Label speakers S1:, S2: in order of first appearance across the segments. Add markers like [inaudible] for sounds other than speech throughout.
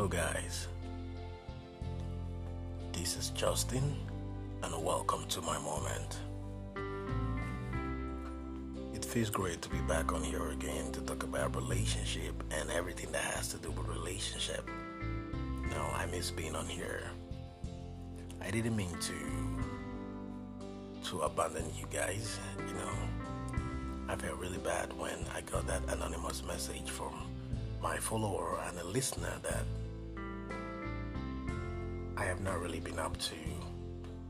S1: Hello, guys. This is Justin, and welcome to my moment. It feels great to be back on here again to talk about relationship and everything that has to do with relationship. No, I miss being on here. I didn't mean to to abandon you guys, you know. I felt really bad when I got that anonymous message from my follower and a listener that I have not really been up to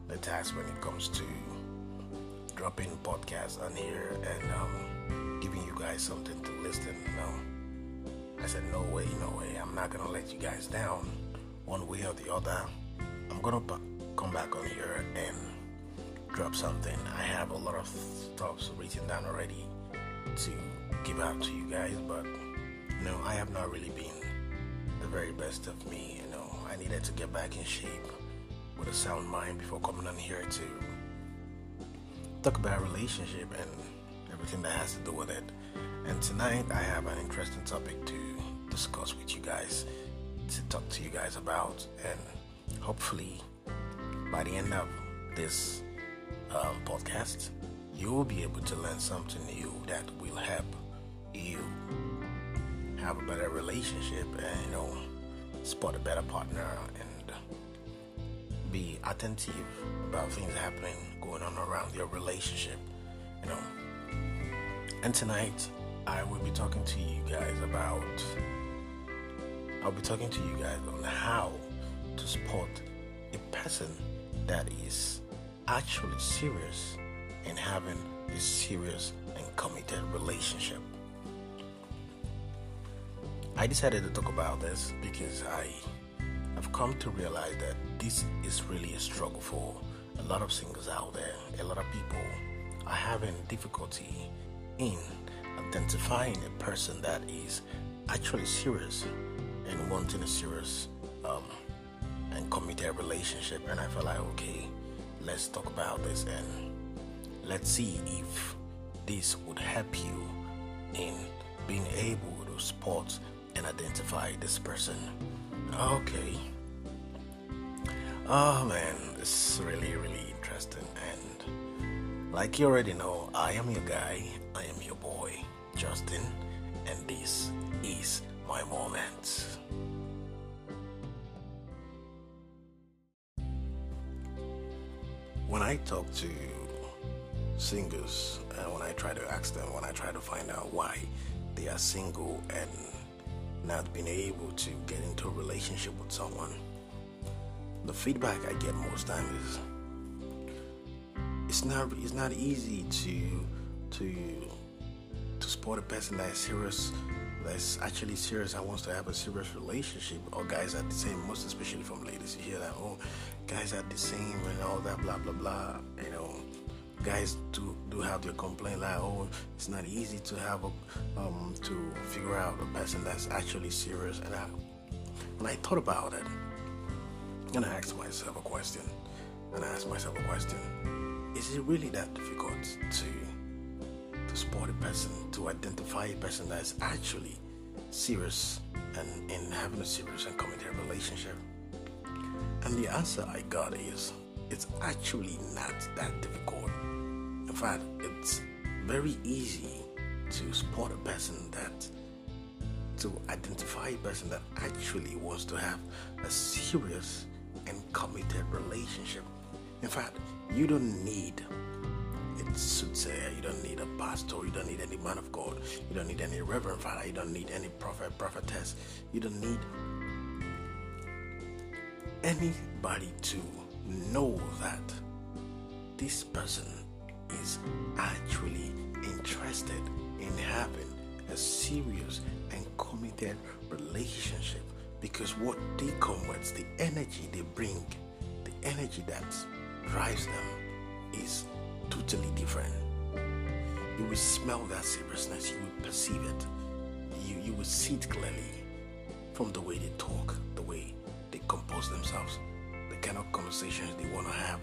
S1: the task when it comes to dropping podcasts on here and um, giving you guys something to listen. Know, I said, no way, no way. I'm not gonna let you guys down one way or the other. I'm gonna come back on here and drop something. I have a lot of stuff written down already to give out to you guys, but no, I have not really been the very best of me. I needed to get back in shape with a sound mind before coming on here to talk about relationship and everything that has to do with it. And tonight I have an interesting topic to discuss with you guys, to talk to you guys about, and hopefully by the end of this um, podcast, you will be able to learn something new that will help you have a better relationship and you know spot a better partner and be attentive about things happening going on around your relationship you know. And tonight i will be talking to you guys about i'll be talking to you guys on how to spot a person that is actually serious in having a serious and committed relationship I decided to talk about this because I have come to realize that this is really a struggle for a lot of singles out there. A lot of people are having difficulty in identifying a person that is actually serious and wanting a serious um, and committed relationship. And I felt like, okay, let's talk about this and let's see if this would help you in being able to spot identify this person. Okay. Oh man, this is really, really interesting. And like you already know, I am your guy, I am your boy, Justin, and this is my moment. When I talk to singles, and uh, when I try to ask them, when I try to find out why they are single and not being able to get into a relationship with someone, the feedback I get most time is it's not it's not easy to to to support a person that is serious that's actually serious and wants to have a serious relationship or guys are the same most especially from ladies. You hear that oh guys are the same and all that blah blah blah you know. Guys do do have their complaint like oh it's not easy to have a um to figure out a person that's actually serious. And I when I thought about it and I asked myself a question and I asked myself a question is it really that difficult to to spot a person to identify a person that's actually serious and in having a serious and committed relationship? And the answer I got is it's actually not that difficult fact, it's very easy to spot a person that, to identify a person that actually wants to have a serious and committed relationship. In fact, you don't need should say you don't need a pastor, you don't need any man of God, you don't need any reverend father, you don't need any prophet, prophetess, you don't need anybody to know that this person is actually interested in having a serious and committed relationship because what they come with, the energy they bring, the energy that drives them is totally different. You will smell that seriousness, you will perceive it, you, you will see it clearly from the way they talk, the way they compose themselves, the kind of conversations they want to have,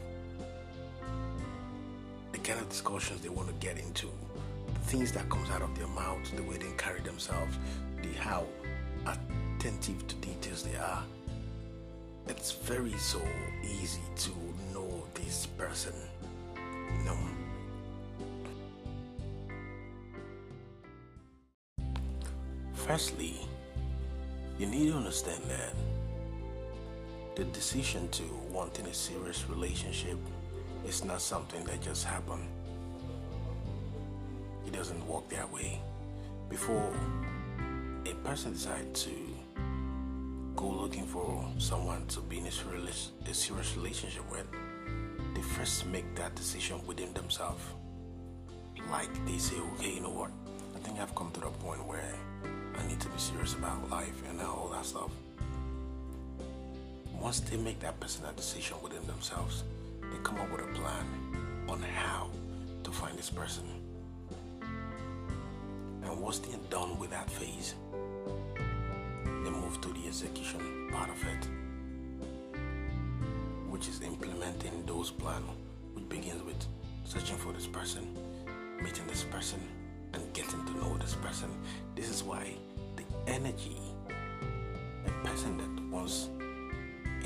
S1: kind of discussions they want to get into, the things that comes out of their mouths, the way they carry themselves, the how attentive to details they are, it's very so easy to know this person. Know. Firstly, you need to understand that the decision to wanting a serious relationship is not something that just happened. It doesn't work that way. Before a person decides to go looking for someone to be in a serious, a serious relationship with, they first make that decision within themselves. Like they say, okay, you know what? I think I've come to the point where I need to be serious about life and all that stuff. Once they make that personal decision within themselves, they come up with a plan on how to find this person. And once they're done with that phase, they move to the execution part of it, which is implementing those plans, which begins with searching for this person, meeting this person, and getting to know this person. This is why the energy a person that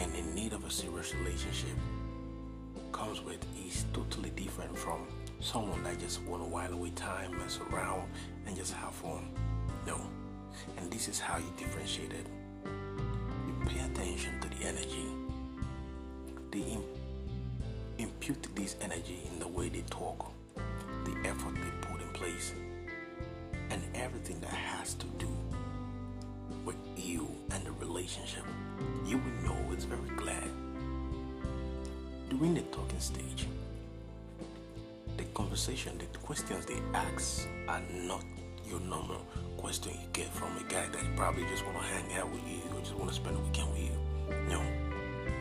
S1: and in need of a serious relationship comes with is totally different from someone that just want to while away time, mess around, and just have fun. No. And this is how you differentiate it. You pay attention to the energy. They impute this energy in the way they talk, the effort they put in place, and everything that has to do with you and the relationship. You will know it's very clear. During the talking stage, the conversation, the questions they ask are not your normal question you get from a guy that probably just want to hang out with you or just want to spend the weekend with you. No.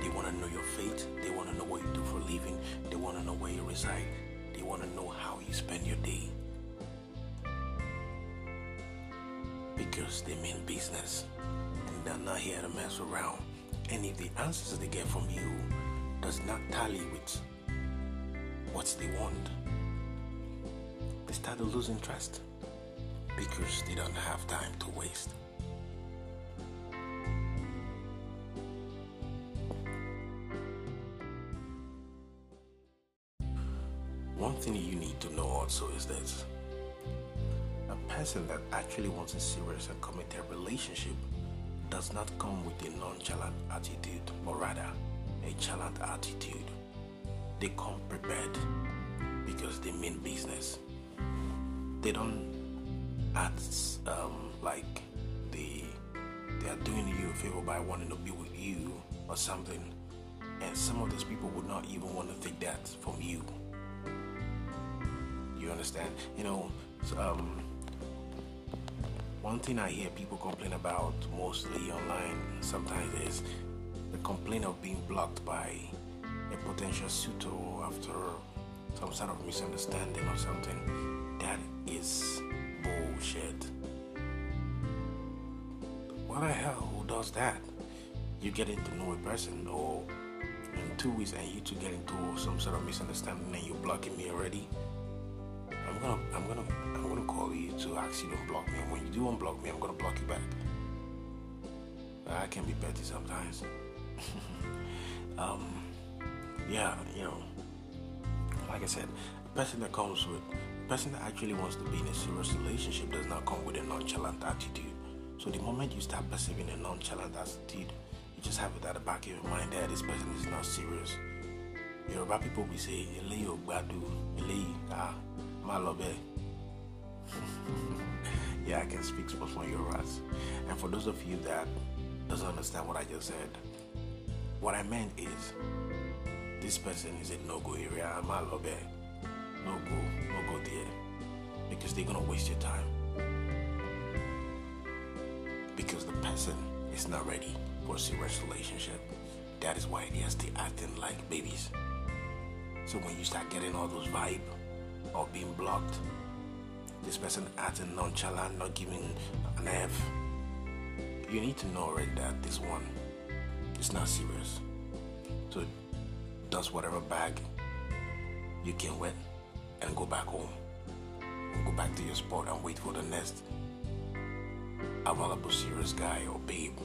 S1: They want to know your fate. They want to know what you do for a living. They want to know where you reside. They want to know how you spend your day. Because they mean business and they're not here to mess around. And if the answers they get from you does not tally with what they want, they start to lose interest because they don't have time to waste. One thing you need to know also is that a person that actually wants a serious and committed relationship does not come with a nonchalant attitude, or rather, a chalant attitude. They come prepared because they mean business. They don't act um, like they they are doing you a favor by wanting to be with you or something. And some of those people would not even want to take that from you. You understand? You know, um, one thing I hear people complain about mostly online sometimes is the complaint of being blocked by a potential suitor after some sort of misunderstanding or something. That is bullshit. What the hell? Who does that? You get into know a person or in two weeks and you two get into some sort of misunderstanding and you're blocking me already. I'm gonna I'm gonna I'm gonna call you to ask you to unblock me. And when you do unblock me, I'm gonna block you back. I can be petty sometimes. [laughs] um, yeah, you know, like I said, a person that comes with a person that actually wants to be in a serious relationship does not come with a nonchalant attitude. So the moment you start perceiving a nonchalant attitude, you just have it at the back of your mind that this person is not serious. Yoruba know, about people we say, "Ele ogbadu, ele ah, malobe." [laughs] yeah, I can speak spoken Yorubas. And for those of you that doesn't understand what I just said, what I meant is this person is a no-go area. I'm a Malobe, no go, no go there, because they're gonna waste your time. Because the person is not ready for a serious relationship. That is why they are still acting like babies. So when you start getting all those vibe or being blocked, this person acting nonchalant, not giving an F, you need to know already that this one is not serious. So does whatever bag you can win and go back home. Go back to your spot and wait for the next available serious guy or babe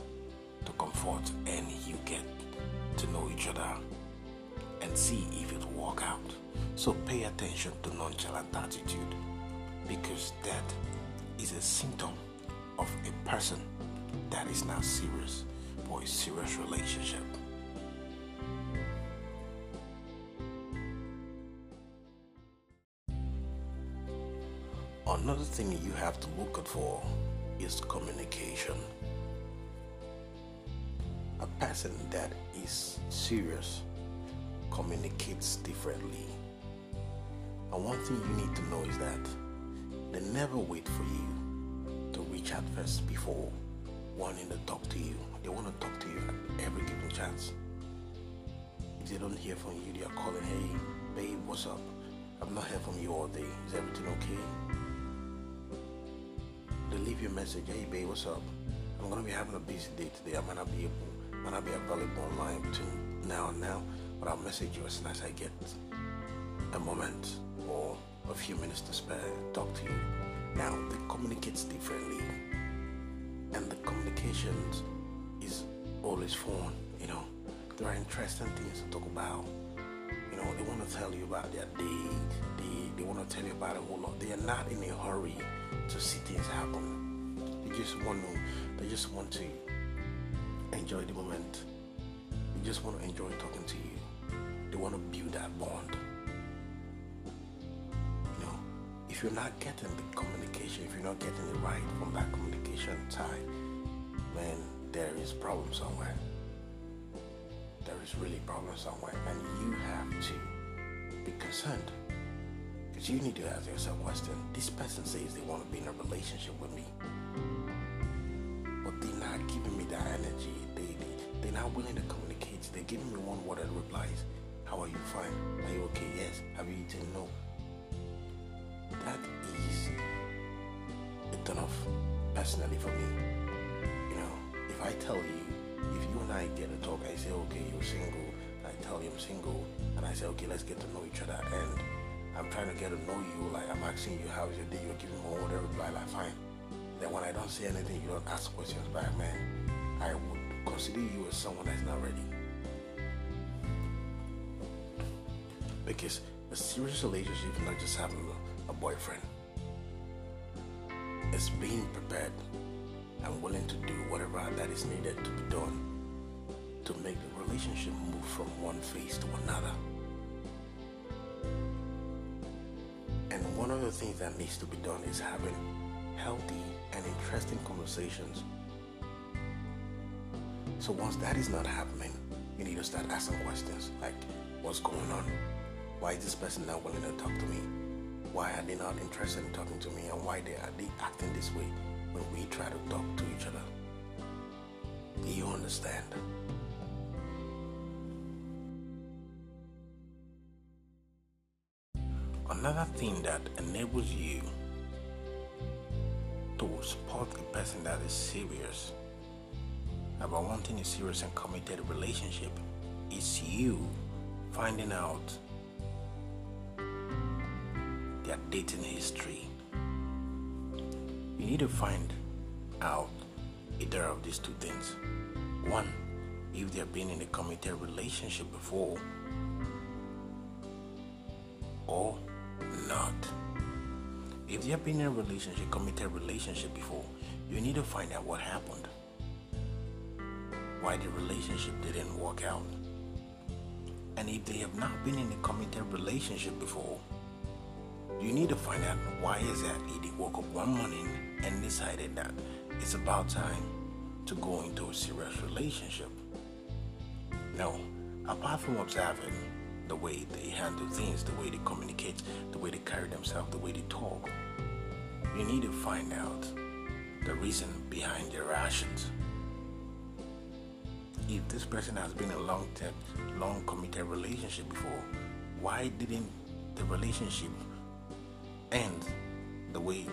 S1: to come forth and you get to know each other and see if it will work out. So pay attention to nonchalant attitude because that is a symptom of a person that is not serious a serious relationship. Another thing you have to look out for is communication. A person that is serious communicates differently. And one thing you need to know is that they never wait for you to reach out first before wanting to talk to you. They want to talk to you at every given chance. If they don't hear from you, they are calling, hey, babe, what's up? I've not heard from you all day. Is everything okay? They leave you a message, hey, babe, what's up? I'm going to be having a busy day today. I might not be able, might not be available online between now and now, but I'll message you as soon as I get a moment or a few minutes to spare, talk to you. Now, they communicate differently, and the communications always fun. You know, there are interesting things to talk about. You know, they want to tell you about their day. They they want to tell you about a whole lot. They are not in a hurry to see things happen. They just want to. They just want to enjoy the moment. They just want to enjoy talking to you. They want to build that bond You know, if you're not getting the communication, if you're not getting it right from that communication side, then there is problem somewhere. There is really problem somewhere, and you have to be concerned because you need to ask yourself question. This person says they want to be in a relationship with me, but they're not giving me that energy. They, they they're not willing to communicate. They're giving me one word replies. How are you? Fine. Are you okay? Yes. Have you eaten? No that is a turn off personally for me. I tell you, if you and I get to talk, I say, okay, you're single, I tell you I'm single, and I say, okay, let's get to know each other, and I'm trying to get to know you, like I'm asking you, how's your day, you're giving me whatever reply, like fine. Then when I don't say anything, you don't ask questions back, man, I would consider you as someone that's not ready. Because a serious relationship is not just having a boyfriend. It's being prepared and willing to do whatever that is needed to be done to make the relationship move from one phase to another. And one of the things that needs to be done is having healthy and interesting conversations. So once that is not happening, you need to start asking questions like, what's going on? Why is this person not willing to talk to me? Why are they not interested in talking to me and why are they acting this way when we try to talk to each other? Do you understand? Another thing that enables you to support a person that is serious about wanting a serious and committed relationship is you finding out their dating history. You need to find out either of these two things. One, if they've been in a committed relationship before, or not. If they have been in a relationship, committed relationship before, you need to find out what happened. Why the relationship didn't work out. And if they have not been in a committed relationship before, you need to find out why is exactly they woke up one morning and decided that it's about time to go into a serious relationship. Now, apart from observing the way they handle things, the way they communicate, the way they carry themselves, the way they talk, you need to find out the reason behind their actions. If this person has been in a long term, long committed relationship before, why didn't the relationship end the way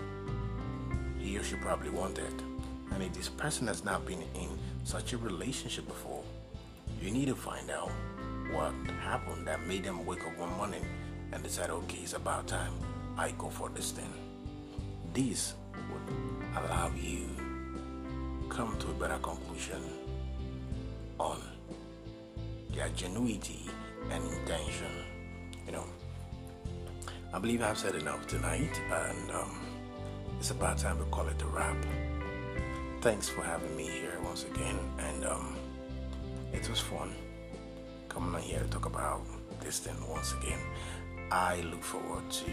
S1: he or she probably wanted. And if this person has not been in such a relationship before, you need to find out what happened that made them wake up one morning and decide, okay, it's about time I go for this thing. This would allow you come to a better conclusion on their genuity and intention. You know, I believe I've said enough tonight, and um, it's about time to call it a wrap. Thanks for having me here once again, and um, it was fun coming on here to talk about this thing once again. I look forward to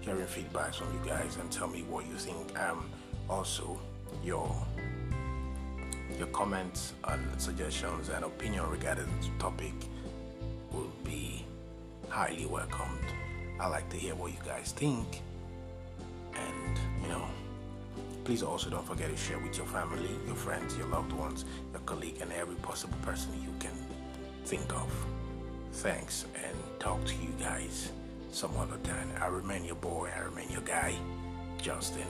S1: hearing feedbacks from you guys and tell me what you think. Um, also, your your comments and suggestions and opinion regarding the topic will be highly welcomed. I like to hear what you guys think, and you know, please also don't forget to share with your family, your friends, your loved ones, your colleague, and every possible person you can think of. Thanks, and talk to you guys some other time. I remain your boy, I remain your guy, Justin.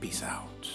S1: Peace out.